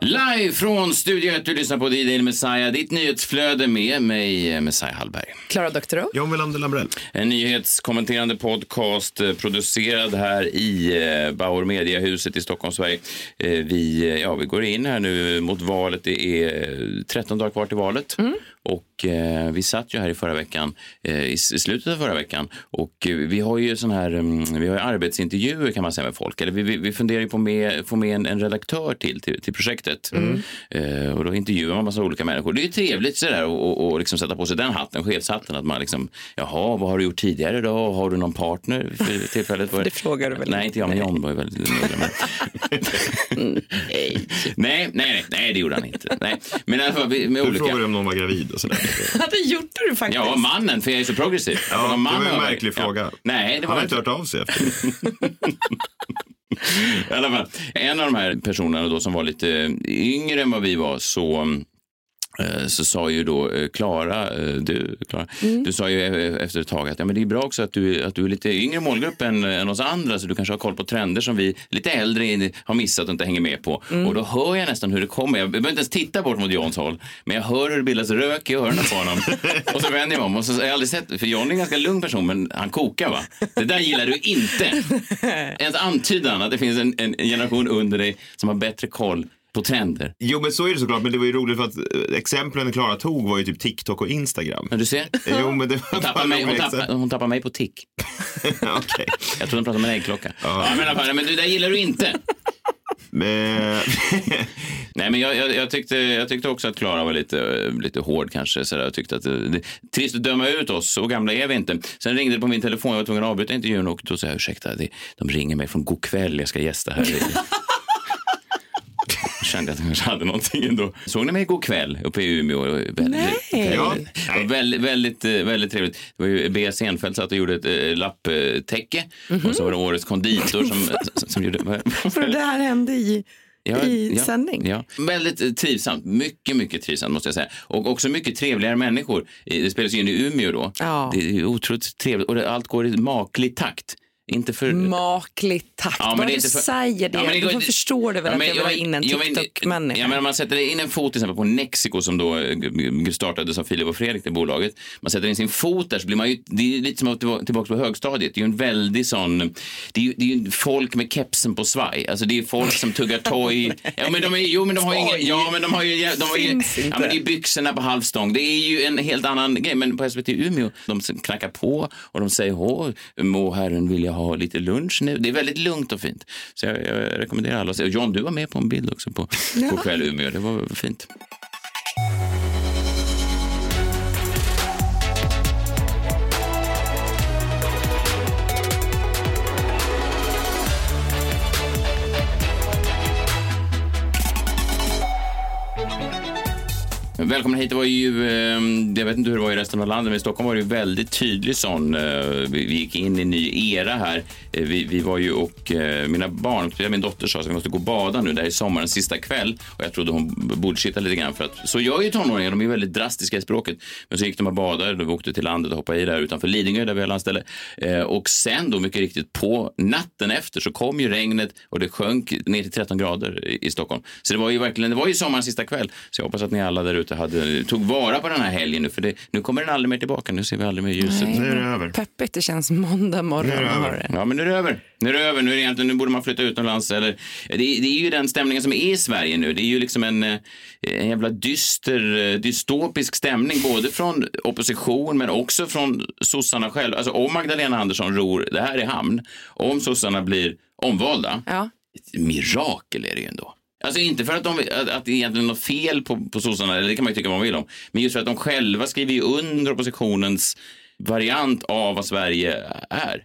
Live från Studio 1, du lyssnar på DJ Messiah, ditt nyhetsflöde med mig, eh, Messiah Hallberg. Klara Doktorow. John Welander Lambrell. En nyhetskommenterande podcast eh, producerad här i eh, Bauer Mediahuset i Stockholm, Sverige. Vi, ja, vi går in här nu mot valet. Det är eh, 13 dagar kvar till valet. Mm. Och eh, vi satt ju här i förra veckan, eh, i slutet av förra veckan. Och eh, vi har ju sån här, mm, vi har ju arbetsintervjuer kan man säga med folk. Eller vi, vi, vi funderar ju på att få med en, en redaktör till, till, till projektet. Eh, och då intervjuar man massa olika människor. Det är ju trevligt sådär och, och liksom sätta på sig den hatten, chefshatten. Att man liksom, jaha, vad har du gjort tidigare då? Har du någon partner för tillfället? Det frågar du väl Nej, inte jag, men John var ju väldigt noga med Nej. nej, nej, nej, det gjorde han inte. Nej. Men i alla fall, vi- med Du olika... frågade om någon var gravid och sådär. det gjorde du faktiskt. Ja, mannen, för jag är så progressiv. Ja, det var en var- märklig ja. fråga. Nej, det Han var har inte hört av sig efter. I alla fall, en av de här personerna då som var lite yngre än vad vi var så så sa ju då eh, Klara, eh, du, Klara du sa ju eh, efter ett tag att ja, men det är bra också att du, att du är lite yngre målgrupp än, än oss andra så du kanske har koll på trender som vi lite äldre har missat och inte hänger med på. Och då hör jag nästan hur det kommer. Jag behöver inte ens titta bort mot Johns håll, men jag hör hur det bildas rök i öronen på honom. och så vänder jag mig om och så har jag aldrig sett, för John är en ganska lugn person men han kokar va? Det där gillar du inte. Ens antydan att det finns en, en generation under dig som har bättre koll på trender. Jo, men så är det såklart. Men det var ju roligt för att eh, exemplen Klara tog var ju typ TikTok och Instagram. Men du ser, Jo, men det hon tappar mig, hon tappar, hon tappar mig på tick. Okej. Jag tror hon pratar om en äggklocka. Ja. men, fall, men det där gillar du inte. Men... Nej, men jag, jag, jag, tyckte, jag tyckte också att Klara var lite, lite hård kanske. Så. Jag tyckte att det, det, trist att döma ut oss, så gamla är vi inte. Sen ringde det på min telefon, jag var tvungen att avbryta intervjun och då sa jag ursäkta, det, de ringer mig från God kväll, jag ska gästa här. Kände att jag kanske hade någonting ändå. Såg ni mig God kväll uppe i Umeå? Nej. Ja. Var väldigt, väldigt, eh, väldigt trevligt. Det var ju B. Senfeldt satt och gjorde ett äh, lapptäcke. Och så var det Årets konditor som, som gjorde... För det här hände i, Ja, i ja, sändning. Ja. Väldigt eh, trivsamt. Mycket, mycket trivsamt måste jag säga. Och också mycket trevligare människor. Eh, Det spelas ju in i Umeå då. Ja. Det är otroligt trevligt och det, allt går i maklig takt. Inte för... Makligt takt. Ja, Bara det du för- säger det, Ja, men det går- förstår du väl Ja, men- att jag vill ha in en TikTok-människa. Ja, men om man sätter in en fot till exempel på Nexiko som då eh, g- startade som Filip och Fredrik, det bolaget. Man sätter in sin fot där så blir man ju, det är lite som att vara tillbaka på högstadiet. Det är ju en väldig sån, det är ju, det är ju folk med kepsen på svaj. Alltså det är folk som tuggar toy. Ja men de är, jo men de har ju ingen, ja men de har ju, de har ju, inte. ja men det är byxorna på halvstång. Det är ju en helt annan grej. Men på SVT Umeå, de knackar på och de säger, må herren vilja ha lite lunch nu. Det är väldigt lugnt och fint. Så jag, jag rekommenderar alla. Och John, du var med på en bild också på, på kväll Umeå. Det var fint. Välkommen hit. Det var ju, ehm, jag vet inte hur det var i resten av landet, men i Stockholm var det ju väldigt tydlig sån. Eh, vi, gick in i en ny era här. Eh, vi, vi var ju och eh, mina barn, min dotter sa att vi måste gå och bada nu. Det här är sommarens sista kväll och jag trodde hon bullshittade lite grann för att så gör ju tonåringar. De är väldigt drastiska i språket. Men så gick de och badade. de åkte till landet och hoppade i där utanför Lidingö där vi har landställe. Och sen då mycket riktigt på natten efter så kom ju regnet och det sjönk ner till 13 grader i Stockholm. Så det var ju verkligen, det var ju sommarens sista kväll. Så jag hoppas att ni alla där ute hade, tog vara på den här helgen nu för det, nu kommer den aldrig mer tillbaka. Nu ser vi aldrig mer ljuset. Nu är det över. Peppigt det känns måndag morgon Nu är det över. Ja, men nu är det över. Nu är det över. Nu, är det egentligen, nu borde man flytta utomlands. Eller, det, det är ju den stämningen som är i Sverige nu. Det är ju liksom en, eh, en jävla dyster, eh, dystopisk stämning. Både från opposition men också från sossarna själva. Alltså om Magdalena Andersson ror det här i hamn, om sossarna blir omvalda, Ja. ett mirakel är det ju ändå. Alltså inte för att, de, att, att det egentligen är något fel på, på sossarna, eller det kan man ju tycka vad man vill om, men just för att de själva skriver ju under oppositionens variant av vad Sverige är.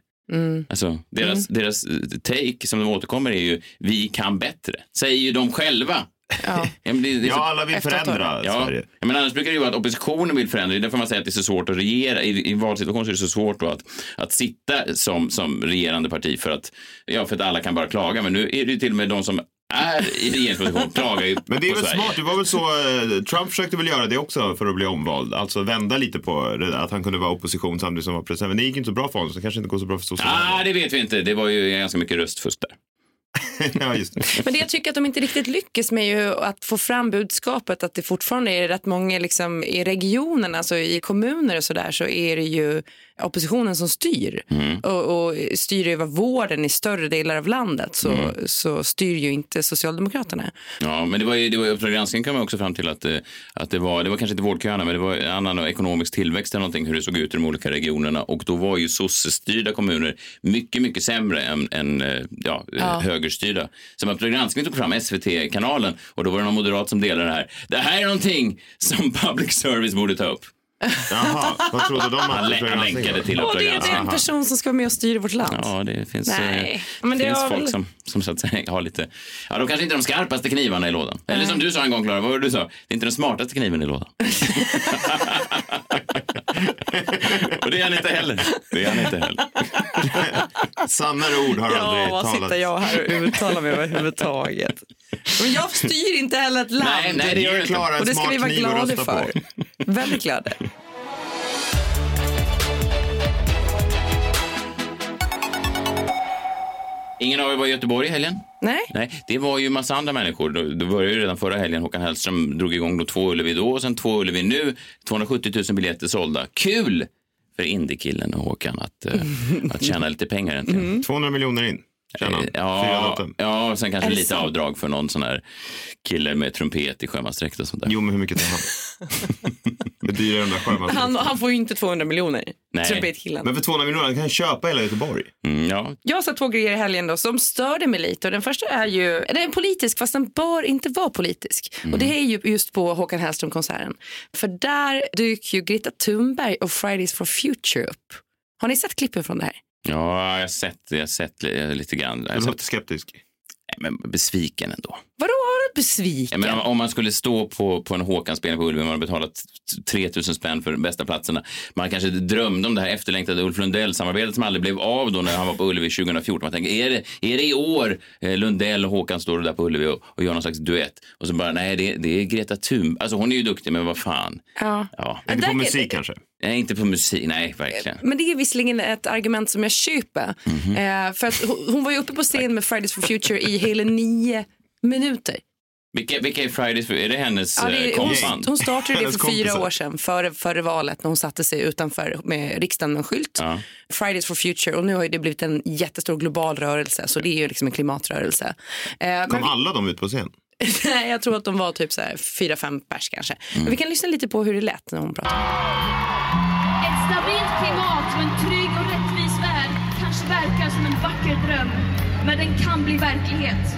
Alltså, deras, deras take som de återkommer är ju vi kan bättre. Säger ju de själva. Ja. Det, det så- Ja, alla vill Efter förändra Ja, Sverige. ja, men annars brukar det ju vara att oppositionen vill förändra. Det är därför man säger att det är så svårt att regera. I, i en valsituation så är det så svårt då att, att sitta som, som regerande parti för att, ja, för att alla kan bara klaga. Men nu är det ju till och med de som är i regeringsposition klagar ju Men det är väl Sverige. smart. Det var väl så eh, Trump försökte väl göra det också för att bli omvald. Alltså vända lite på det, där, att han kunde vara opposition samtidigt som var president. Men det gick inte så bra för honom så det kanske inte går så bra för sossarna. Ah, det vet vi inte. Det var ju ganska mycket röstfusk där. ja, just det. Men det jag tycker att de inte riktigt lyckas med är ju att få fram budskapet att det fortfarande är rätt många liksom, i regionen, alltså i kommuner och sådär så är det ju oppositionen som styr och, och styr över vården i större delar av landet så, så styr ju inte Socialdemokraterna. Ja, men det var ju, det var, Uppdrag granskning kom också fram till att, eh, att det var, det var kanske inte vårdköerna, men det var annan ekonomisk tillväxt eller någonting, hur det såg ut i de olika regionerna. Och då var ju sossestyrda kommuner mycket, mycket sämre än, än eh, ja, ja. högerstyrda. Så Uppdrag granskning tog fram SVT-kanalen och då var det någon moderat som delade det här. Det här är någonting som public service borde ta upp. Jaha, vad trodde de Han, att lä- han länkade till Och det är en person som ska vara med och styra vårt land. Ja, det finns, Nej, eh, men det finns folk väl- som, som så att säga har lite... Ja, de kanske inte är de skarpaste knivarna i lådan. Eller som du sa en gång, Klara, vad var det du sa? Det är inte den smartaste kniven i lådan. Och det är han inte heller. Det är han inte heller. Sannare ord har Ja, aldrig vad talats. sitter jag här och uttalar mig överhuvudtaget. Men jag styr inte heller ett land. Nej, nej, det gör du inte. Och det ska vi vara glada för. på. Väldigt glada. Ingen av er var i Göteborg i helgen? Nej. Nej, det var ju massa andra människor. Det började ju redan förra helgen. Håkan Hellström drog igång då två Ullevi då och sen två Ullevi nu. 270 000 biljetter sålda. Kul för Indiekillen och Håkan att, eh, att tjäna lite pengar äntligen. 200 miljoner in. Han. Ja, ja, och sen kanske lite sant? avdrag för någon sån här kille med trumpet i sjömansdräkt och sånt där. Jo, men hur mycket tar han? Det är dyrare än de där sjömännen. Han, han får ju inte 200 miljoner. Nej. Trumpetkillen. Men för 200 miljoner kan han köpa hela Göteborg. Mm, ja, Jag sett två grejer i helgen då, som störde mig lite. Och den första är ju den är politisk, fast den bör inte vara politisk. Och Det är ju just på Håkan Hellström-konserten. För där dyker ju Greta Thunberg och Fridays for Future upp. Har ni sett klippen från det här? Ja jag har sett, jag har sett li- lite grann. Du har sett, låter skeptisk. men besviken ändå. Vadå, var du besviken? Ja, men om, om man skulle stå på, på en Håkan-spelning på Ullevi, man har betalat 3000 spänn för de bästa platserna. Man kanske drömde om det här efterlängtade Ulf Lundell-samarbetet som aldrig blev av då när han var på Ullevi 2014. Man tänker, är det, är det i år eh, Lundell och Håkan står där på Ullevi och, och gör någon slags duett? Och så bara, nej, det, det är Greta Thunberg. Alltså hon är ju duktig, men vad fan. Ja. Ja, Där- på musik kanske. Nej, inte på musik, nej, verkligen. Men det är visserligen ett argument som jag köper. Mhm. eh, för att hon, var ju uppe på scen med Fridays for Future i hela nio minuter. Vilka, vilka är Fridays för? Är det hennes Ja, det eh, hon, hon startade det för fyra år sedan, före, före valet, när hon satte sig utanför med riksdagen med en skylt. Ja. Fridays for Future, och nu har ju det blivit en jättestor global rörelse, så det är ju liksom en klimatrörelse. Eh, Kom men alla de ut på scen? Nej, jag tror att de var typ så här fyra, fem pers kanske. Mm. Men vi kan lyssna lite på hur det lät när hon pratade. Ett stabilt klimat och en trygg och rättvis värld kanske verkar som en vacker dröm, men den kan bli verklighet.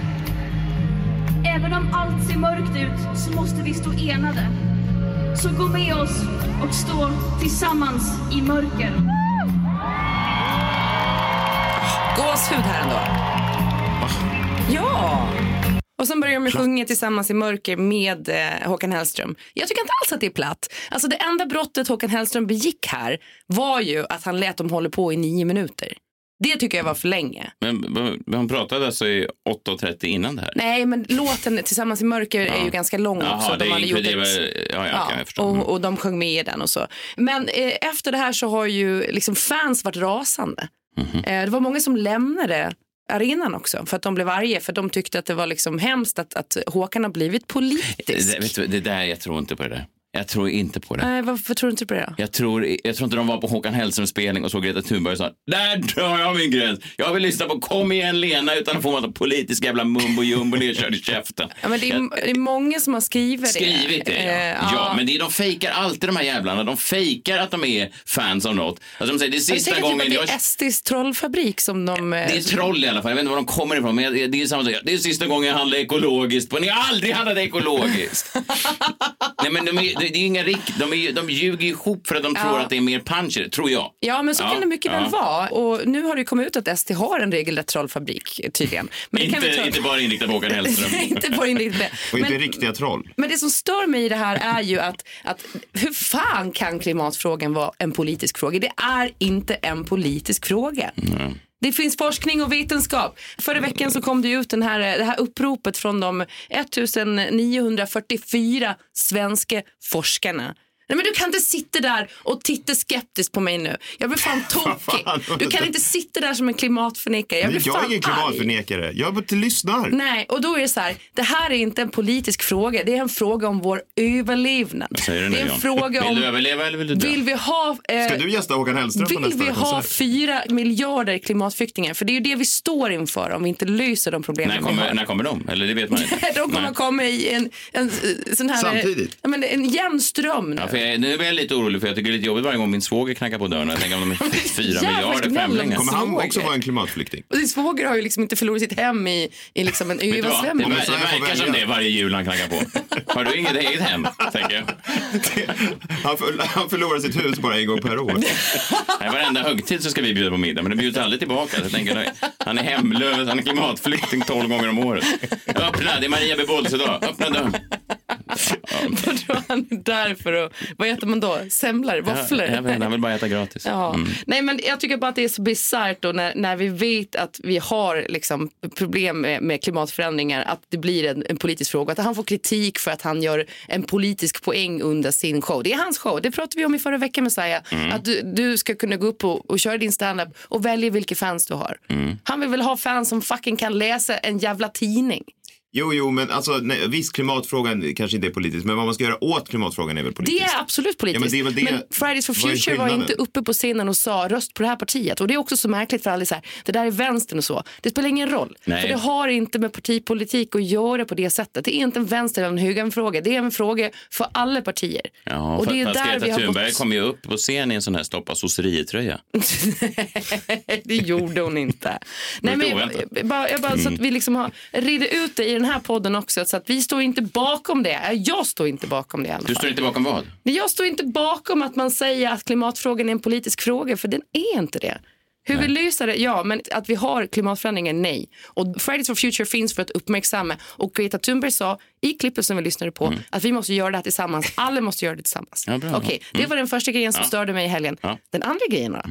Även om allt ser mörkt ut så måste vi stå enade. Så gå med oss och stå tillsammans i mörker. Gåshud här ändå. Ja! Och sen börjar de sjunga tillsammans i mörker med eh, Håkan Hellström. Jag tycker inte alls att det är platt. Alltså det enda brottet Håkan Hellström begick här var ju att han lät dem hålla på i nio minuter. Det tycker jag var för länge. Men, hon pratade alltså i 8.30 innan det här? Nej, men låten Tillsammans i mörker är ju ganska lång också. Jaha, det De hade gjort ett- Ja, ja, Ja, förstå. Mm. och, och de sjöng med i den och så. Men eh, efter det här så har ju liksom fans varit rasande. Mhm. Eh, det var många som lämnade arenan också för att de blev arga för de tyckte att det var liksom hemskt att, att Håkan har blivit politisk. Det, vet du, det där, jag tror inte på det där. Jag tror inte på det. Nej, varför tror du inte på det då? Jag tror, jag tror inte de var på Håkan Hellströms spelning och såg Greta Thunberg och sa där drar jag min gräns. Jag vill lyssna på Kom igen Lena utan att få massa politisk jävla mumbo jumbo nedkörd i käften. Ja, men det, är, Jag- det är många som har skrivit, Skrivit det, ja. Eh, ja. men det är, de fejkar alltid de här jävlarna. De fejkar att de är fans av något. Alltså de säger, det är Jag sista tänker gången typ det jag... är Estis trollfabrik som de... eh, Det är troll i alla fall. Jag vet inte var de kommer ifrån. Men jag- det är samma sak. Det är sista gången jag handlar ekologiskt. På. Ni har aldrig handlat ekologiskt. Nej, men de är, det, det är inga rikt, de, är, de ljuger ihop för att de tror att det är mer punch i det, tror jag. Ja, men så Ja, kan det mycket ja. väl vara. Och nu har det kommit ut att ST har en regelrätt trollfabrik tydligen. Men det kan vi Inte, ta- inte bara inriktad på Håkan Hellström. inte inriktat det. Och inte Men, riktiga troll. men det som stör mig i det här är ju att, att hur fan kan klimatfrågan vara en politisk fråga? Det är inte en politisk fråga. Det finns forskning och vetenskap. Förra veckan så kom det ut den här, det här uppropet från de 1944 svenska forskarna. Nej, men du kan inte sitta där och titta skeptiskt på mig nu. Jag blir fan tokig. Du kan inte sitta där som en klimatförnekare. Jag blir jag är fan ingen arg. klimatförnekare. Jag bara lyssnar. Nej, och då är det så här, det här är inte en politisk fråga, det är en fråga om vår överlevnad. Vad säger du nu det är en John? fråga Vill om, du överleva eller vill du dö? vill vi ha, eh, Ska du gästa Håkan Hellström på vill nästa vi ha fyra miljarder klimatflyktingar? För det är ju det vi står inför om vi inte löser de problemen När vi kommer, har. när kommer de? Eller det vet man inte. De kommer Nej. komma i en, en, eh, sån här... Samtidigt? Ja, men en jämn ström nu. Ja, jag, nu blir jag lite orolig för jag tycker det är lite jobbigt varje gång min svåger knackar på dörren. Jag tänker om de är fyra miljarder främlingar. Kommer han också vara en klimatflykting? Och din svåger har ju liksom inte förlorat sitt hem i, i liksom en vad? Det, det verkar som det varje jul han knackar på. Har du inget eget hem? Tänker jag. Han, för, han förlorar sitt hus bara en gång per år. Nej, varenda högtid så ska vi bjuda på middag, men det bjuds aldrig tillbaka. Så jag tänker, han är hemlös, han är klimatflykting tolv gånger om året. Öppna, det är Maria Bebols idag. Öppna dörren. Vadå, han är där för att, vad äter man då? Semlor? Våfflor? Jag vet, han vill bara äta gratis. Ja. Nej, men jag tycker bara att det är så bisarrt då när, när vi vet att vi har liksom problem med, med klimatförändringar att det blir en, en politisk fråga. Att han får kritik för att han gör en politisk poäng under sin show. Det är hans show. Det pratade vi om i förra veckan Messiah. Att du, du ska kunna gå upp och, och köra din standup och välja vilka fans du har. Han vill väl ha fans som fucking kan läsa en jävla tidning. Jo, jo, men alltså, nej, visst klimatfrågan kanske inte är politisk, men vad man ska göra åt klimatfrågan är väl Det politiskt? är absolut politiskt. Ja, men det är väl det- men Fridays for Future var inte uppe på scenen och sa röst på det här partiet. Och det är också så märkligt för alla så här, det där är vänstern och så. Det spelar ingen roll. Nej. För det har inte med partipolitik att göra på det sättet. Det är inte en vänster eller en högerfråga. Det är en fråga för alla partier. Ja, och det är där vi har Thunberg gått. kom ju upp på scen i en sån här stoppa sosseritröja. det gjorde hon inte. Nej, men jag, bara, jag bara så att vi liksom har ridit ut det i den här podden också. Så att vi står inte bakom det. Jag står inte bakom det i alla fall. Du står inte bakom vad? Nej, Jag står inte bakom att man säger att klimatfrågan är en politisk fråga, för den är inte det. Hur vi löser det? Ja, men att vi har klimatförändringar, nej. Och Fridays for Future finns för att uppmärksamma. Och Greta Thunberg sa i klippet som vi lyssnade på att vi måste göra det här tillsammans. Alla måste göra det tillsammans. Ja, bra. Okej, det var den första grejen som störde mig i helgen. Ja. Den andra grejen då?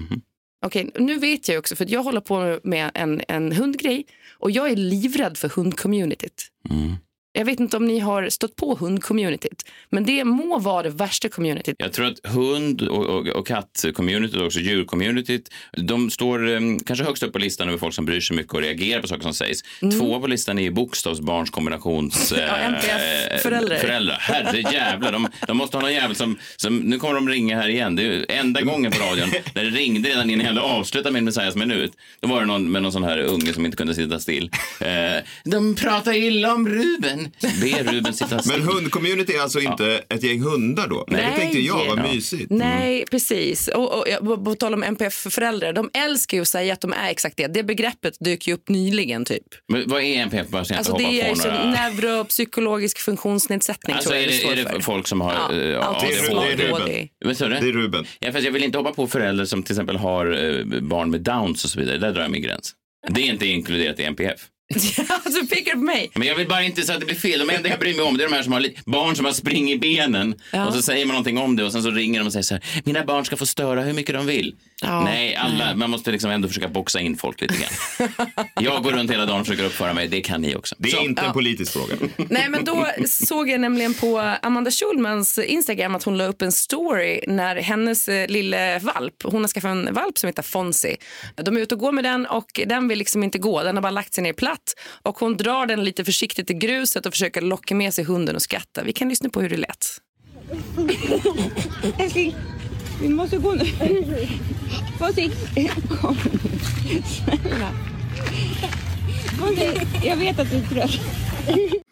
Okej, nu vet jag också, för jag håller på med en, en hundgrej och jag är livrädd för hundcommunityt. Mm. Jag vet inte om ni har stött på hundcommunityt, men det må vara det värsta communityt. Jag tror att hund och, och, och kattcommunityt och också djurcommunityt, de står um, kanske högst upp på listan över folk som bryr sig mycket och reagerar på saker som sägs. Två på listan är bokstavsbarns kombinations... Mm. Ja, NPF-föräldrar. föräldrar. Herre jävlar, de, de måste ha någon jävel som, som... Nu kommer de ringa här igen. Det är enda gången på radion där det ringde redan innan jag hade avslutat min Messiahs minut. Då var det någon med någon sån här unge som inte kunde sitta still. Eh, de pratar illa om Ruben. Be Ruben sitta still. Men hundcommunity är alltså inte ett gäng hundar då? Det tänkte jag, vad Ja. mysigt. Nej, precis. Och, och, jag- på, tal om NPF-föräldrar, de älskar ju att säga att de är exakt det. Det begreppet dök ju upp nyligen typ. Men vad är NPF? Bara så Alltså det är så några... neuropsykologisk funktionsnedsättning Alltså tror jag är det, är det folk som har Ja, eh, autism, det är? Ruben. Du? Det är Ruben. Ja, fast jag vill inte hoppa på föräldrar som till exempel har eh, barn med downs och så vidare. Där drar jag min gräns. Det är inte inkluderat i NPF. alltså pickar på mig. Men jag vill bara inte så att det blir fel. De enda jag bryr mig om det är de här som har li- barn som har spring i benen. Ja. Och så säger man någonting om det och sen så ringer de och säger så här. Mina barn ska få störa hur mycket de vill. Ja. Nej, alla, man måste liksom ändå försöka boxa in folk lite grann. jag går runt hela dagen och försöker uppföra mig. Det kan ni också. Det är Så. inte en politisk fråga. Nej, men då såg jag nämligen på Amanda Schulmans Instagram att hon la upp en story när hennes eh, lille valp, hon har skaffat en valp som heter Fonzie. De är ute och går med den och den vill liksom inte gå. Den har bara lagt sig ner platt och hon drar den lite försiktigt i gruset och försöker locka med sig hunden och skratta. Vi kan lyssna på hur det lät. Älskling, vi måste gå nu. Fonzie, kom. Snälla. Fonzie, jag vet att du är trött.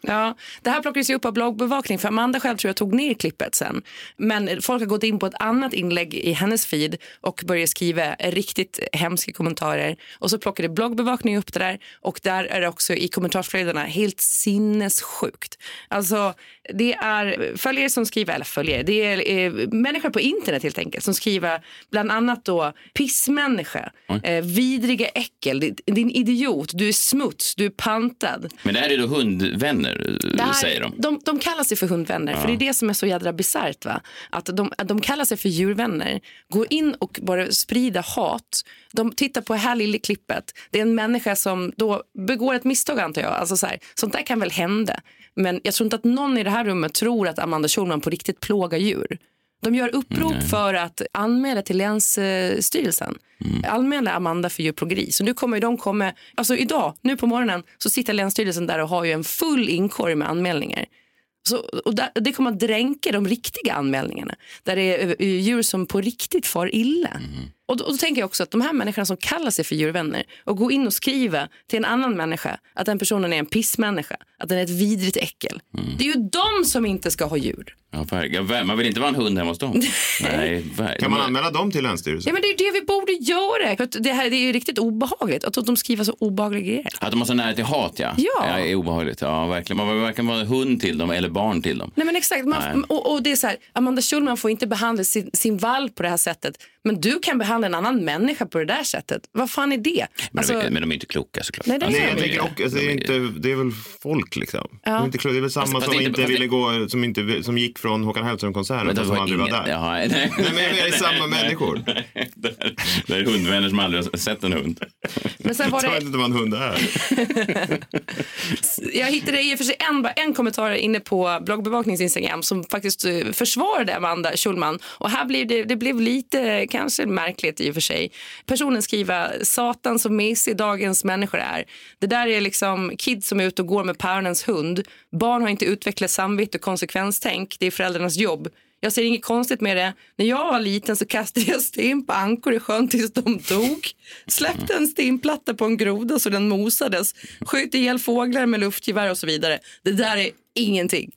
Ja, det här plockades ju upp av bloggbevakning för Amanda själv tror jag tog ner klippet sen. Men folk har gått in på ett annat inlägg i hennes feed och börjat skriva riktigt hemska kommentarer. Och så plockade bloggbevakning upp det där och där är det också i kommentarsflödena helt sinnessjukt. Alltså det är följare som skriver, eller följare, det är eh, människor på internet helt enkelt som skriver bland annat då pissmänniska, eh, vidriga äckel, din, idiot, du är smuts, du är pantad. Men det här är då hundvänner, Det här, säger de. de. De kallar sig för hundvänner, för det är det som är så jädra bisarrt. Va? Att de, de kallar sig för djurvänner, går in och bara sprider hat. De tittar på det här lilla klippet. Det är en människa som då begår ett misstag antar jag. Alltså så här, sånt där kan väl hända. Men jag tror inte att någon i det här rummet tror att Amanda Schulman på riktigt plågar djur. De gör upprop för att anmäla till Länsstyrelsen. Anmäla Amanda för djurplågeri. Så nu kommer de komma, alltså idag, nu på morgonen, så sitter Länsstyrelsen där och har ju en full inkorg med anmälningar. Så, och där, det kommer att dränka de riktiga anmälningarna. Där det är djur som på riktigt far illa. Och, då, och då tänker jag också att de här människorna som kallar sig för djurvänner och går in och skriver till en annan människa att den personen är en pissmänniska, att den är ett vidrigt äckel. Det är ju de som inte ska ha djur. Ja, verkligen. Ja, Man vill inte vara en hund hemma hos dem. Nej, Kan man anmäla dem till Länsstyrelsen? Ja, men det är ju det vi borde göra. För att det, här, det är ju riktigt obehagligt att de skriver så obehagliga grejer. Att de har så nära till hat, ja. Ja. är obehagligt. Ja, verkligen. Man vill varken vara hund till dem eller barn till dem. Nej men exakt. Nej. Man, och, och det är så här, Amanda Schulman får inte behandla sin, sin valp på det här sättet. Men du kan behandla en annan människa på det där sättet. Vad fan är det? Men, Alltså, de, men de är inte kloka såklart. Nej, det är Alltså, Nej, jag de tänker också, alltså, det, är inte, det är väl folk liksom. Det, är inte, det är väl samma Fast- fast som inte- inte fast ville det- gå, som, inte, som gick från Håkan Hellström-konserten Men fast det som aldrig var där. Jaha, nej. Nej, men det är samma människor. det, är, det är hundvänner som aldrig har sett en hund. men sen var Jag vet det, inte vad en hund är. jag hittade i och för sig en, bara en kommentar inne på bloggbevaknings Instagram som faktiskt eh, försvarade Amanda Schulman. Och här blev det, det blev lite kanske märkligt i och för sig. Personen skriver satan så mesig dagens människor är. Det där är liksom kids som är ute och går med päronens hund. Barn har inte utvecklat samvete och konsekvenstänk. Det är föräldrarnas jobb. Jag ser inget konstigt med det. När jag var liten så kastade jag sten på ankor i sjön tills de dog. Släppte en stenplatta på en groda så den mosades. Sköt ihjäl fåglar med luftgevär och så vidare. Det där är ingenting.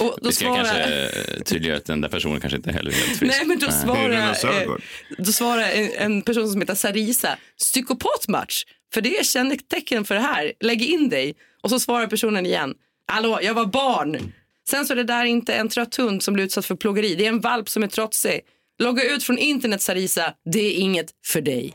Och då Vi ska svarar... kanske eh, tydliggöra att den där personen kanske inte heller är helt frisk. Nej, men då svarar, eh, då svarar en, en person som heter Sarisa, psykopatmatch. För det är kännetecken för det här. Lägg in dig. Och så svarar personen igen. Hallå, jag var barn. Sen så är det där inte en trött hund som blir utsatt för plågeri. Det är en valp som är trotsig. Logga ut från internet Sarisa. Det är inget för dig.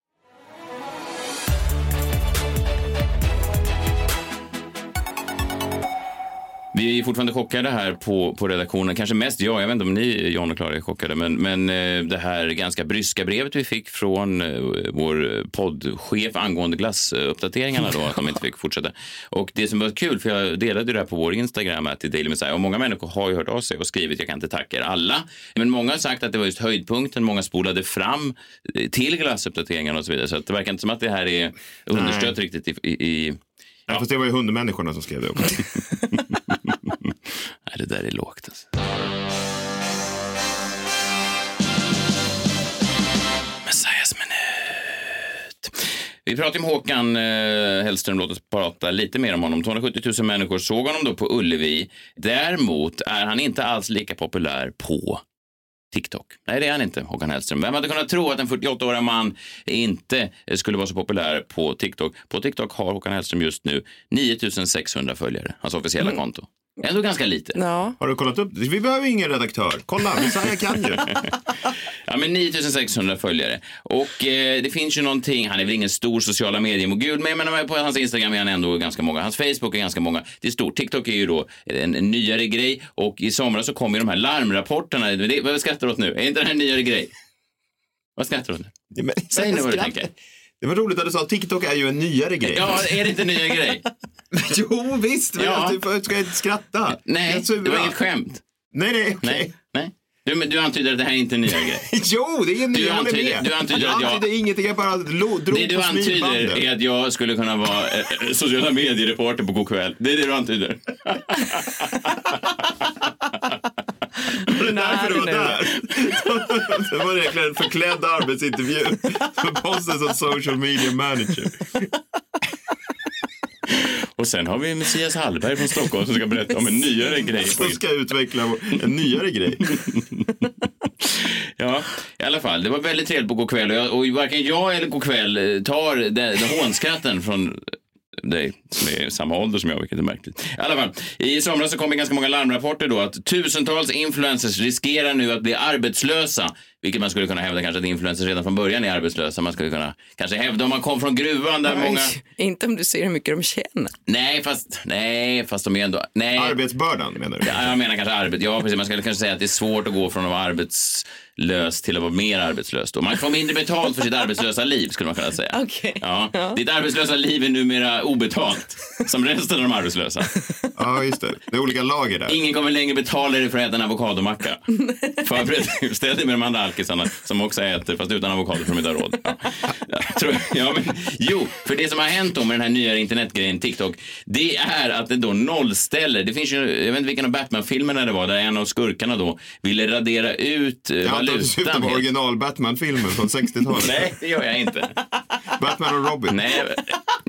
Vi är fortfarande chockade här på, på redaktionen. Kanske mest jag. Jag vet inte om ni, John och Klara, är chockade. Men, men eh, det här ganska bryska brevet vi fick från eh, vår poddchef angående glassuppdateringarna då, att de inte fick fortsätta. Och det som var kul, för jag delade det här på vår Instagram, att i Daily Messiah, och många människor har ju hört av sig och skrivit, jag kan inte tacka er alla. Men många har sagt att det var just höjdpunkten, många spolade fram eh, till glassuppdateringarna och så vidare. Så det verkar inte som att det här är understött riktigt i, i, i Ja. Fast det var ju hundmänniskorna som skrev det också. Det där är lågt alltså. Minut. Vi pratar om Håkan eh, Hellström. Låt oss prata lite mer om honom. 270 000 människor såg honom då på Ullevi. Däremot är han inte alls lika populär på TikTok. Nej, det är han inte, Håkan Hellström. Vem hade kunnat tro att en 48-årig man inte skulle vara så populär på TikTok? På TikTok har Håkan Hellström just nu 9600 följare, hans officiella konto. Ändå ganska lite. Ja. Har du kollat upp det? Vi behöver ingen redaktör. Kolla, Messiah kan ju. Ja, men 9600 följare. Och eh, det finns ju någonting, han är väl ingen stor sociala mediemogul, men jag menar på hans Instagram är han ändå ganska många. Hans Facebook är ganska många. Det är stort. TikTok är ju då en, en nyare grej och i somras så kom ju de här larmrapporterna. Det, vad skrattar du åt nu? Är inte det här en nyare grej? Vad skrattar du åt nu? Ja, men- Säg nu vad du tänker. Det var roligt att du sa att TikTok är ju en nyare grej. Ja, är det inte en ny grej? jo, visst. Men Ja. ja. du ska inte skratta. Nej, Jag det var inget skämt. Nej, nej, okej. Nej, nej. Du, men du antyder att det här är inte en ny grej. Jo, det är en ny, Du jag antyder- med. du antyder jag att jag- antyder ingenting, jag bara lo, drog Det du på antyder är att jag skulle kunna vara eh, sociala mediereporter på Go'kväll. Det är det du antyder. Det är därför du var där. Det var egentligen en förklädd arbetsintervju för posten som social media manager. Och sen har vi Messias Hallberg från Stockholm som ska berätta om en nyare grej. Som ska utveckla en nyare grej. Ja, i alla fall. Det var väldigt trevligt på Go'kväll och, jag, och varken jag eller Go'kväll eh, tar den, den hånskratten från dig som är samma ålder som jag, vilket är märkligt. I alla fall, i somras så kom det ganska många larmrapporter då att tusentals influencers riskerar nu att bli arbetslösa. Vilket man skulle kunna hävda kanske att influencers redan från början är arbetslösa. Man skulle kunna kanske hävda om man kom från gruvan där många... Inte om du ser hur mycket de tjänar. Nej, fast, nej, fast de är ändå... Nej. Arbetsbördan menar du? Ja, jag menar kanske arbete. Ja, precis. Man skulle kanske säga att det är svårt att gå från att vara arbetslös till att vara mer arbetslös. Då. Man får mindre betalt för sitt arbetslösa liv, skulle man kunna säga. Okej. Ja. Ditt arbetslösa liv är numera obetalt, som resten av de arbetslösa. Ja, just det. Det är olika lager där. Ingen kommer längre betala dig för att äta en avokadomacka. Förbered dig. Ställ dig med de andra alkisarna som också äter, fast utan avokado för de inte har råd. Ja. Jag ja, men, jo, för det som har hänt då med den här nya internetgrejen TikTok, det är att det då nollställer. Det finns ju, jag vet inte vilken av Batman-filmerna det var, där en av skurkarna då ville radera ut eh, Jag antar att du syftar valutan. på helt. original Batman-filmen från 60-talet. Nej, det gör jag inte. Batman och Robin. Nej,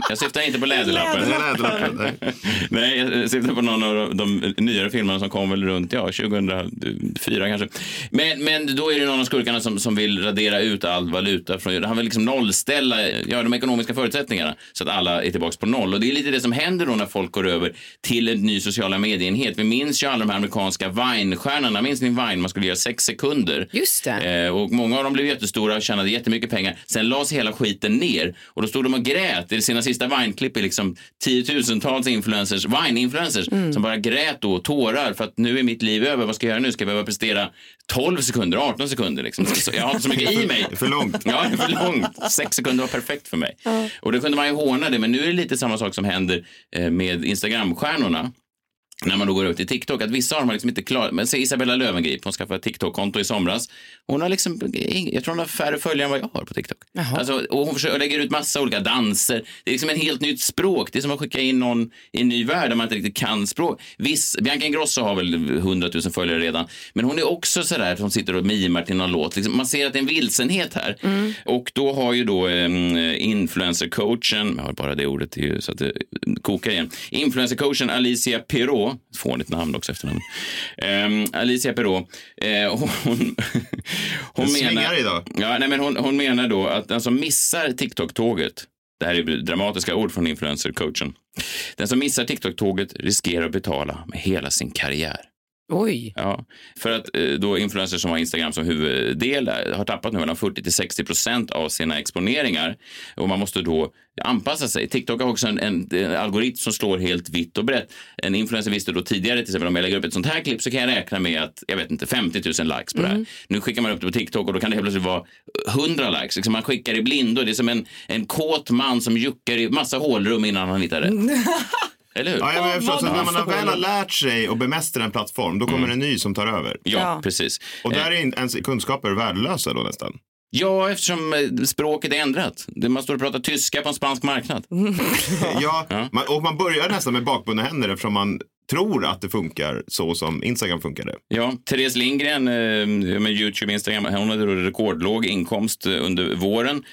jag syftar inte på Läderlappen. Nej, Läderlappen, nej. Nej, jag syftar på någon av de nyare filmerna som kom väl runt ja, 2004 kanske. Men, men då är det någon av skurkarna som, som vill radera ut all valuta. Från, han vill liksom nollställa ja, de ekonomiska förutsättningarna så att alla är tillbaka på noll. Och det är lite det som händer då när folk går över till en ny sociala medieenhet. Vi minns ju alla de här amerikanska Vine-stjärnorna. Minns ni Vine? Man skulle göra sex sekunder. Just det. Eh, och många av dem blev jättestora och tjänade jättemycket pengar. Sen lades hela skiten ner och då stod de och grät. I sina sista Vine-klipp är liksom tiotusentals influencers, Vine-influencers som bara grät då tårar för att nu är mitt liv över. Vad ska jag göra nu? Ska jag behöva prestera 12 sekunder, 18 sekunder liksom? Jag har inte så mycket i mig. För långt. Ja, för långt. Sex sekunder var perfekt för mig. Och då kunde man ju håna det, men nu är det lite samma sak som händer eh, med Instagram-stjärnorna när man då går ut till TikTok, att vissa har man liksom inte klarat. Men se Isabella Löwengrip, hon skaffade ett TikTok-konto i somras. Hon har liksom, jag tror hon har färre följare än vad jag har på TikTok. Alltså, och hon försöker, lägger ut massa olika danser. Det är liksom ett helt nytt språk. Det är som att skicka in någon i en ny värld där man inte riktigt kan språk. Viss, Bianca Ingrosso har väl 100 000 följare redan. Men hon är också sådär som sitter och mimar till någon låt. Liksom, man ser att det är en vilsenhet här. Och då har ju då influencer-coachen, jag har bara det ordet till, så att det kokar igen. Influencer-coachen Alicia Perrault, fånigt namn också efternamn. Um, Alicia Perrault, eh, hon, hon menar... idag. Ja, nej, men hon, hon menar då att den som missar TikTok-tåget, det här är dramatiska ord från influencer-coachen. Den som missar TikTok-tåget riskerar att betala med hela sin karriär. Oj. Ja, för att eh, då influencers som har Instagram som huvuddel har tappat nu mellan 40 till 60 procent av sina exponeringar och man måste då anpassa sig. TikTok har också en, en, en algoritm som slår helt vitt och brett. En influencer visste då tidigare till exempel om jag lägger upp ett sånt här klipp så kan jag räkna med att jag vet inte 50 000 likes på det här. Nu skickar man upp det på TikTok och då kan det helt plötsligt vara 100 likes. Liksom man skickar i blindo. Det är som en, en kåt man som juckar i massa hålrum innan han hittar rätt. Eller hur? Ja, jag men, förstås, vad att när man väl har lärt sig att bemästra en plattform, då kommer en ny som tar över. Ja, Ja. precis. Och Eh, där är in- ens kunskaper värdelösa då nästan. Ja, eftersom eh, språket är ändrat. Man står och pratar tyska på en spansk marknad. Ja. Man, och man börjar nästan med bakbundna händer eftersom man tror att det funkar så som Instagram funkade. Ja, Therese Lindgren eh, med Youtube, Instagram, hon hade rekordlåg inkomst eh, under våren.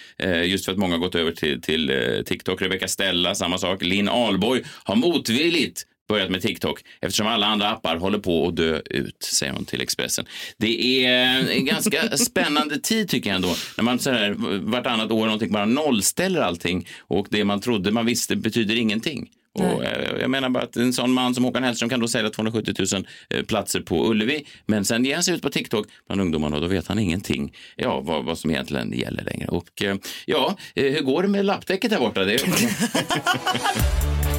Just för att många har gått över till, till TikTok. Rebecca Stella, samma sak. Linn Ahlborg har motvilligt börjat med TikTok eftersom alla andra appar håller på att dö ut, säger hon till Expressen. Det är en ganska spännande tid tycker jag ändå, när man så här vartannat år någonting bara nollställer allting och det man trodde man visste betyder ingenting. Och eh, jag menar bara att en sån man som Håkan Hellström kan då sälja 270 000 eh, platser på Ullevi. Men sen ger han sig ut på TikTok bland ungdomarna och då vet han ingenting ja, vad, vad som egentligen gäller längre. Och eh, ja, hur går det med lapptäcket där borta? Det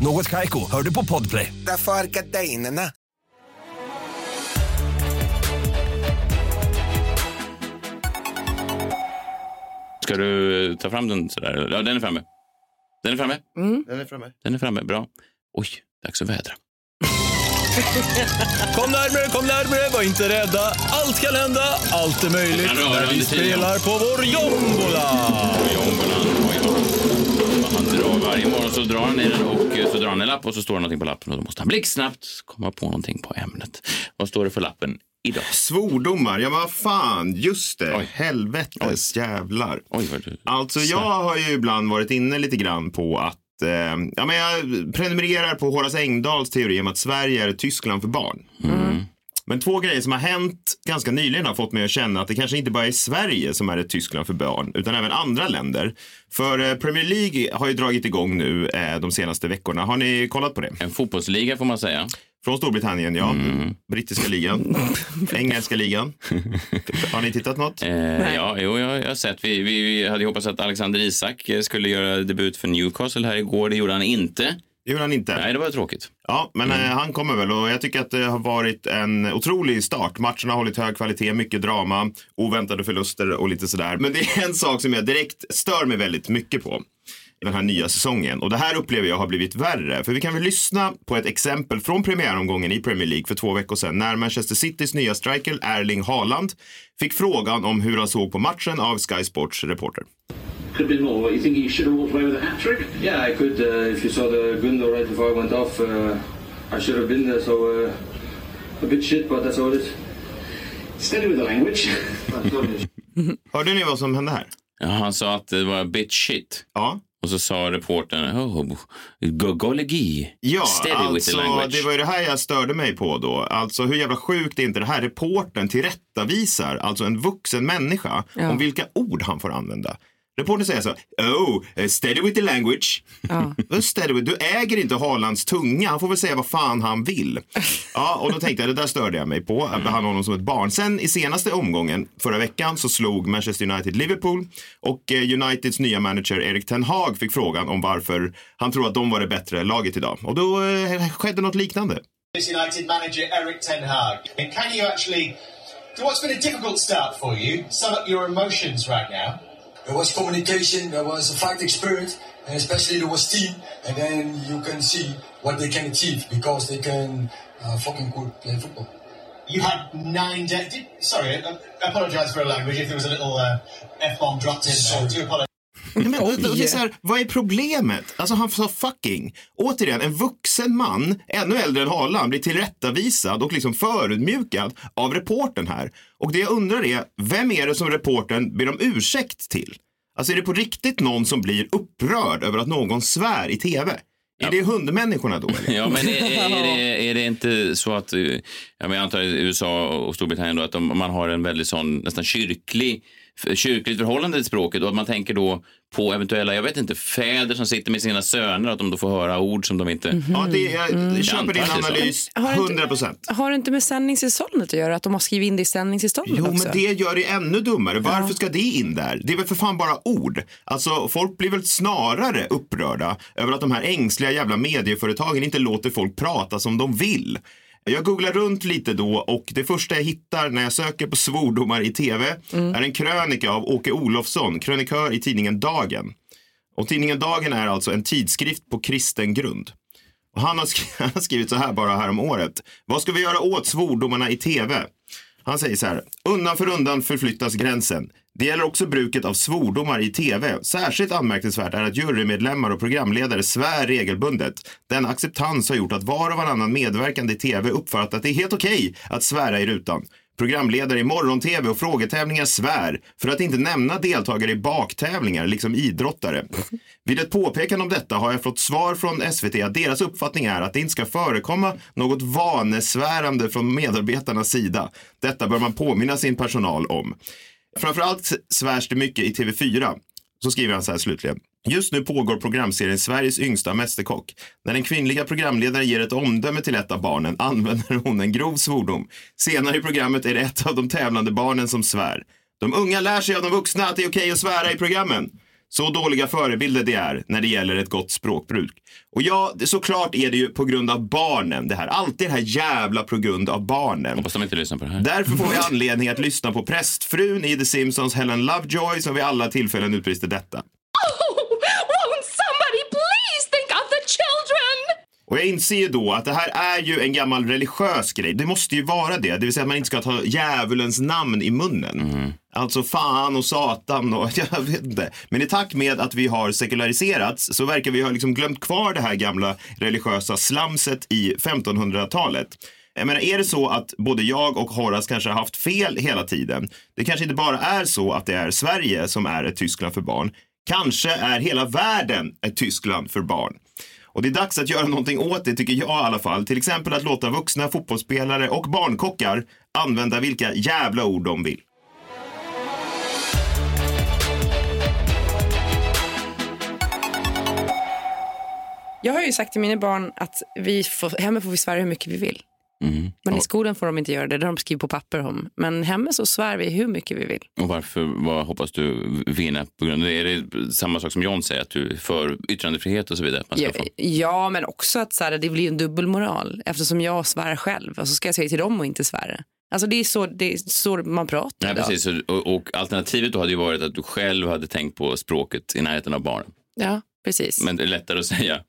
Något Kaiko, hör du på Podplay. Därför är gardinerna. Ska du eh, ta fram den sådär? Ja, den är framme. Den är framme. Den är framme. Den är framme. Bra. Oj, dags att vädra. Kom närmare, kom närmare, var inte rädda. Allt kan hända, allt är möjligt när vi spelar på vår jombola. Jombolan. Oj, drar varje morgon så drar han i den och eh, så drar han en lapp och så står det någonting på lappen och då måste han blixtsnabbt komma på någonting på ämnet. Vad står det för lappen idag? Svordomar, ja vad fan, just det. Oj. Helvetes jävlar. Oj, du... Alltså jag har ju ibland varit inne lite grann på att eh, ja, men jag prenumererar på Horace Engdahls teori om att Sverige är Tyskland för barn. Men två grejer som har hänt ganska nyligen har fått mig att känna att det kanske inte bara är Sverige som är ett Tyskland för barn, utan även andra länder. För eh, Premier League har ju dragit igång nu eh, de senaste veckorna. Har ni kollat på det? En fotbollsliga får man säga. Från Storbritannien, ja. Brittiska ligan. Engelska ligan. Har ni tittat något? Eh, ja, jo, jag, jag har sett. Vi, vi, vi hade hoppats att Alexander Isak skulle göra debut för Newcastle här igår. Det gjorde han inte. Det gjorde han inte. Nej, det var tråkigt. Ja, men eh, han kommer väl och jag tycker att det har varit en otrolig start. Matcherna har hållit hög kvalitet, mycket drama, oväntade förluster och lite sådär. Men det är en sak som jag direkt stör mig väldigt mycket på i den här nya säsongen. Och det här upplever jag har blivit värre. För vi kan väl lyssna på ett exempel från premiäromgången i Premier League för två veckor sedan när Manchester Citys nya striker Erling Haaland fick frågan om hur han såg på matchen av Sky Sports reporter. Could be more. You think he should have walked away with a hat trick? Yeah, I could. Uh, if you saw the window right before I went off, uh, I should have been there. So uh, a bit shit, but that's all it is. Steady with the language. Hörde ni vad som hände här? Ja, han sa att det var a bit shit. Ja. Och så sa reportern, oh, gogolegi. Ja, Steady with the alltså language. det var ju det här jag störde mig på då. Alltså hur jävla sjukt är inte det här? Reporten tillrättavisar, alltså en vuxen människa, Ja. om vilka ord han får använda. Reportern säger så, oh, eh, steady with the language. Vad steady with? Du äger inte Haalands tunga, han får väl säga vad fan han vill. Ja, och då tänkte jag, det där störde jag mig på, att behandla honom som ett barn. Sen i senaste omgången, förra veckan, så slog Manchester United Liverpool och eh, Uniteds nya manager Erik Ten Hag fick frågan om varför han tror att de var det bättre laget idag. Och då eh, skedde något liknande. United manager Eric Ten Hag. Can you actually, what's been a difficult start for you, sum up your emotions right now? There was communication, there was a fighting spirit, and especially there was team. And then you can see what they can achieve because they can uh, fucking good play football. You had nine days. Sorry, I, I apologise for a language if there was a little uh, f bomb dropped in there. I do apologise. Men, och det är så här, vad är problemet? Alltså han sa fucking. Återigen, en vuxen man, ännu äldre än Haaland, blir tillrättavisad och liksom förödmjukad av reporten här. Och det jag undrar är, vem är det som reporten ber om ursäkt till? Alltså är det på riktigt någon som blir upprörd över att någon svär i tv? Är det hundmänniskorna då? Eller? Ja, men är, är, det, är det inte så att, eh, ja, men jag antar i USA och Storbritannien då, att man har en väldigt sån nästan kyrklig kyrkligt förhållande till språket och att man tänker då på eventuella, jag vet inte, fäder som sitter med sina söner, att de då får höra ord som de inte... Ja, det, jag Jag köper din analys Har det inte- 100 procent. Har det inte med sändningstillståndet att göra? Att de har skrivit in det i sändningstillståndet Jo, också? men det gör det ännu dummare. Varför ska det in där? Det är väl för fan bara ord. Alltså, folk blir väl snarare upprörda över att de här ängsliga jävla medieföretagen inte låter folk prata som de vill. Jag googlar runt lite då och det första jag hittar när jag söker på svordomar i tv är en krönika av Åke Olofsson, krönikör i tidningen Dagen. Och tidningen Dagen är alltså en tidskrift på kristen grund. Och han, har skrivit, han har skrivit så här bara här om året. Vad ska vi göra åt svordomarna i tv? Han säger så här. Undan för undan förflyttas gränsen. Det gäller också bruket av svordomar i tv. Särskilt anmärkningsvärt är att jurymedlemmar och programledare svär regelbundet. Denna acceptans har gjort att var och varannan medverkande i tv uppfattat att det är helt okej att svära i rutan. Programledare i morgon-tv och frågetävlingar svär, för att inte nämna deltagare i baktävlingar, liksom idrottare. Vid ett påpekande om detta har jag fått svar från SVT att deras uppfattning är att det inte ska förekomma något vanesvärande från medarbetarnas sida. Detta bör man påminna sin personal om. Framförallt svärs det mycket i TV4. Så skriver han så här slutligen. Just nu pågår programserien Sveriges yngsta mästerkock. När den kvinnliga programledaren ger ett omdöme till ett av barnen använder hon en grov svordom. Senare i programmet är det ett av de tävlande barnen som svär. De unga lär sig av de vuxna att det är okej att svära i programmen. Så dåliga förebilder det är när det gäller ett gott språkbruk. Och ja, såklart är det ju på grund av barnen det här. Alltid det här jävla på grund av barnen. Hoppas de inte lyssnar på det här. Därför får vi anledning att lyssna på prästfrun i The Simpsons Helen Lovejoy som vid alla tillfällen utbrister detta. Och jag inser ju då att det här är ju en gammal religiös grej. Det måste ju vara det. Det vill säga att man inte ska ta djävulens namn i munnen. Alltså fan och satan och jag vet inte. Men i takt med att vi har sekulariserats så verkar vi ha liksom glömt kvar det här gamla religiösa slamset i 1500-talet. Jag menar, är det så att både jag och Horace kanske har haft fel hela tiden? Det kanske inte bara är så att det är Sverige som är ett Tyskland för barn. Kanske är hela världen ett Tyskland för barn. Och det är dags att göra någonting åt det tycker jag i alla fall. Till exempel att låta vuxna fotbollsspelare och barnkockar använda vilka jävla ord de vill. Jag har ju sagt till mina barn att vi får, hemma får vi svära hur mycket vi vill. Mm. Men i skolan får de inte göra det, det har de skrivit på papper om. Men hemma så svär vi hur mycket vi vill. Och varför, vad hoppas du vinna på grund av det? Är det samma sak som John säger, att du för yttrandefrihet och så vidare? Ja, få... ja, men också att så här, det blir en dubbelmoral eftersom jag svär själv och så ska jag säga till dem och inte svära. Alltså det är så, det är så man pratar Nej, idag. precis. Och, och alternativet då hade ju varit att du själv hade tänkt på språket i närheten av barnen. Ja, precis. Men det är lättare att säga.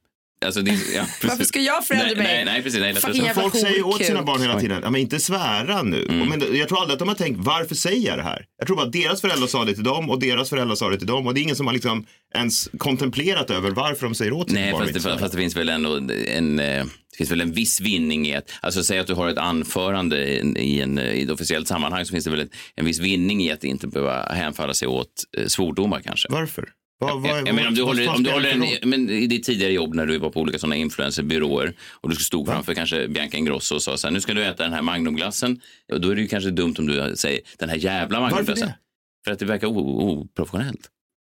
Alltså, det, ja. Varför ska jag förändra nej, mig? Nej, nej, precis. Nej, Fucking jävla Folk säger åt sina barn hela tiden, ja, men inte svära nu. Mm. Men jag tror aldrig att de har tänkt, varför säger jag det här? Jag tror bara att deras föräldrar sa det till dem och deras föräldrar sa det till dem och det är ingen som har liksom ens kontemplerat över varför de säger åt sina Nej, barn att fast fast det finns väl ändå en, eh, det finns väl en viss vinning i att, alltså säg att du har ett anförande i, en- i, en, i ett officiellt sammanhang så finns det väl en, en viss vinning i att inte behöva hänfalla sig åt eh, svordomar kanske. Varför? Vad, vad, Jag, jag menar om du håller, om du håller en, men i ditt tidigare jobb när du var på olika sådana influencerbyråer och du stod framför kanske Bianca Ingrosso och sa så här, nu ska du äta den här magnumglassen. Och då är det ju kanske dumt om du säger den här jävla magnumglassen. För att det verkar oprofessionellt.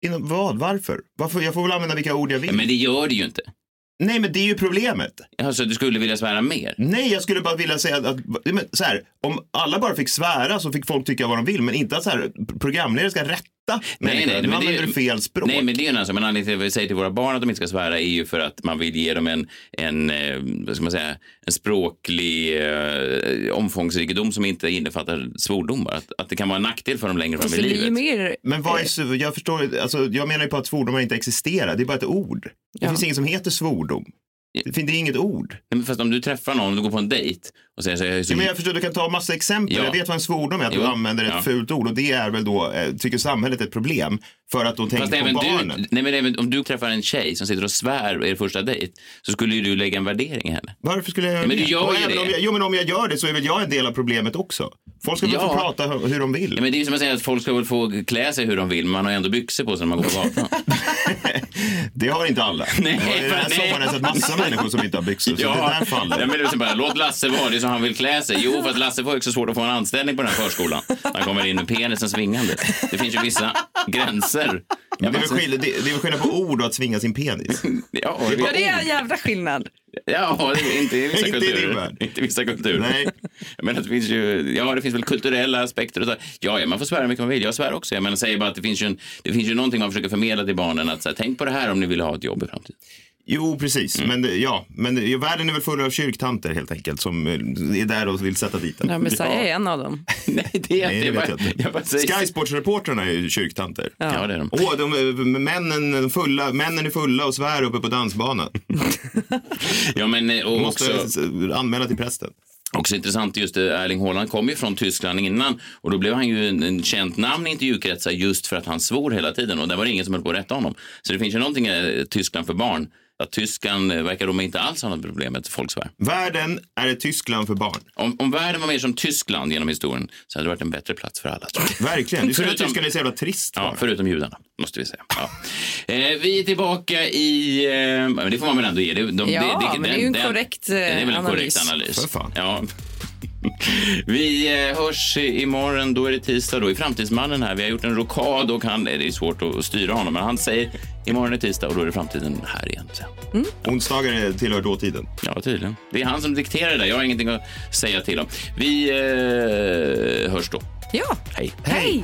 Inom vad? Varför? Varför? Jag får väl använda vilka ord jag vill. Ja, men det gör det ju inte. Nej, men det är ju problemet. Alltså, du skulle vilja svära mer? Nej, jag skulle bara vilja säga att, att så här, om alla bara fick svära så fick folk tycka vad de vill, men inte att så här, programledare ska rätta människor. nu men använder du fel språk. Nej, men det är ju en annan sak. Men anledningen till att vi säger till våra barn att de inte ska svära är ju för att man vill ge dem en, en eh, vad ska man säga, en språklig eh, omfångsrikedom som inte innefattar svordomar. Att, att det kan vara en nackdel för dem längre fram i det livet. mer... Men vad är, jag förstår, alltså, jag menar ju på att svordomar inte existerar. Det är bara ett ord. Det Ja. finns inget som heter svordom. Det finns inget ord. Nej, men fast om du träffar någon, du går på en dejt och säger så här, jag är så Ja, men jag förstår, du kan ta massa exempel. Ja. Jag vet vad en svordom är, att Jo. du använder ett Ja. fult ord. Och det är väl då, eh, tycker samhället, ett problem. För att då tänker Fast på barnen. du, nej men även om du träffar en tjej som sitter och svär er första dejt så skulle ju du lägga en värdering i henne. Varför skulle jag göra Ja, men det? du gör Och ju det. Om jag, jo, men om jag gör det så är väl jag en del av problemet också. Folk ska väl Ja. få prata hur, hur de vill. Ja, men det är ju som att säga att folk ska väl få klä sig hur de vill, men man har ändå byxor på sig när man går på gatan. Det har inte alla. Nej, Och I den här nej. sommaren har jag sett massa människor som inte har byxor. Så det där faller. Ja, men det så bara, låt Lasse vara, det är så han vill klä sig. Jo, för att Lasse får också svårt att få en anställning på den här förskolan. Han kommer in med penisen svingande. Det finns ju vissa gränser. Men det, är väl skillnad, det, det är väl skillnad på ord och att svinga sin penis. Ja, Ja, det är en jävla skillnad. Ja, det är inte i vissa Inte i din kulturer. Inte i vissa kulturer. Nej. Men det finns ju, ja, det finns väl kulturella aspekter och så. Ja, ja, man får svära hur mycket man vill. Jag svär också. Jag menar, säger bara att det finns ju, en, det finns ju någonting man försöker förmedla till barnen. Att så här, tänk på det här om ni vill ha ett jobb i framtiden. Jo, precis. Mm. Men, det- ja, men det- världen är väl full av kyrktanter helt enkelt som eh, är där och vill sätta dit den. Ja, Messiah är en av dem. Nej, det är Nej, det jag vet bara- jag inte. jag bara säger- Sky Sports-reportrarna är ju kyrktanter. Ja, det är de. Åh, de, eh, männen, de fulla, männen är fulla och svär uppe på dansbanan. Ja, men eh, och Måste också... anmäla till prästen. Också intressant just det, Erling Haaland kom ju från Tyskland innan och då blev han ju en, en känt namn i intervjukretsar just för att han svor hela tiden och där var det ingen som höll på att rätta honom. Så det finns ju någonting i eh, Tyskland för barn Att Tyskland eh, verkar de inte alls ha något problem med Volkswagen. Världen är ett Tyskland för barn. Om, om världen var mer som Tyskland genom historien så hade det varit en bättre plats för alla. Tror jag. Verkligen. Det är Förutom- att Tyskland är så jävla trist. Ja, bara. förutom judarna, måste vi säga. Ja. Eh, vi är tillbaka i... Eh, men det får man väl ändå ge. Det, de, Ja, men det är ju en korrekt, eh, Det är väl en analys. korrekt analys. För fan. Ja. Vi eh, hörs i- imorgon, då är det tisdag, då är Framtidsmannen här. Vi har gjort en rokad och han, det är svårt att styra honom, men han säger imorgon är tisdag och då är det framtiden här igen. sen. Onsdagar är- tillhör dåtiden. Ja, tydligen. Det är han som dikterar det där. Jag har ingenting att säga till om. Vi eh, hörs då. Ja. Hej. Hej!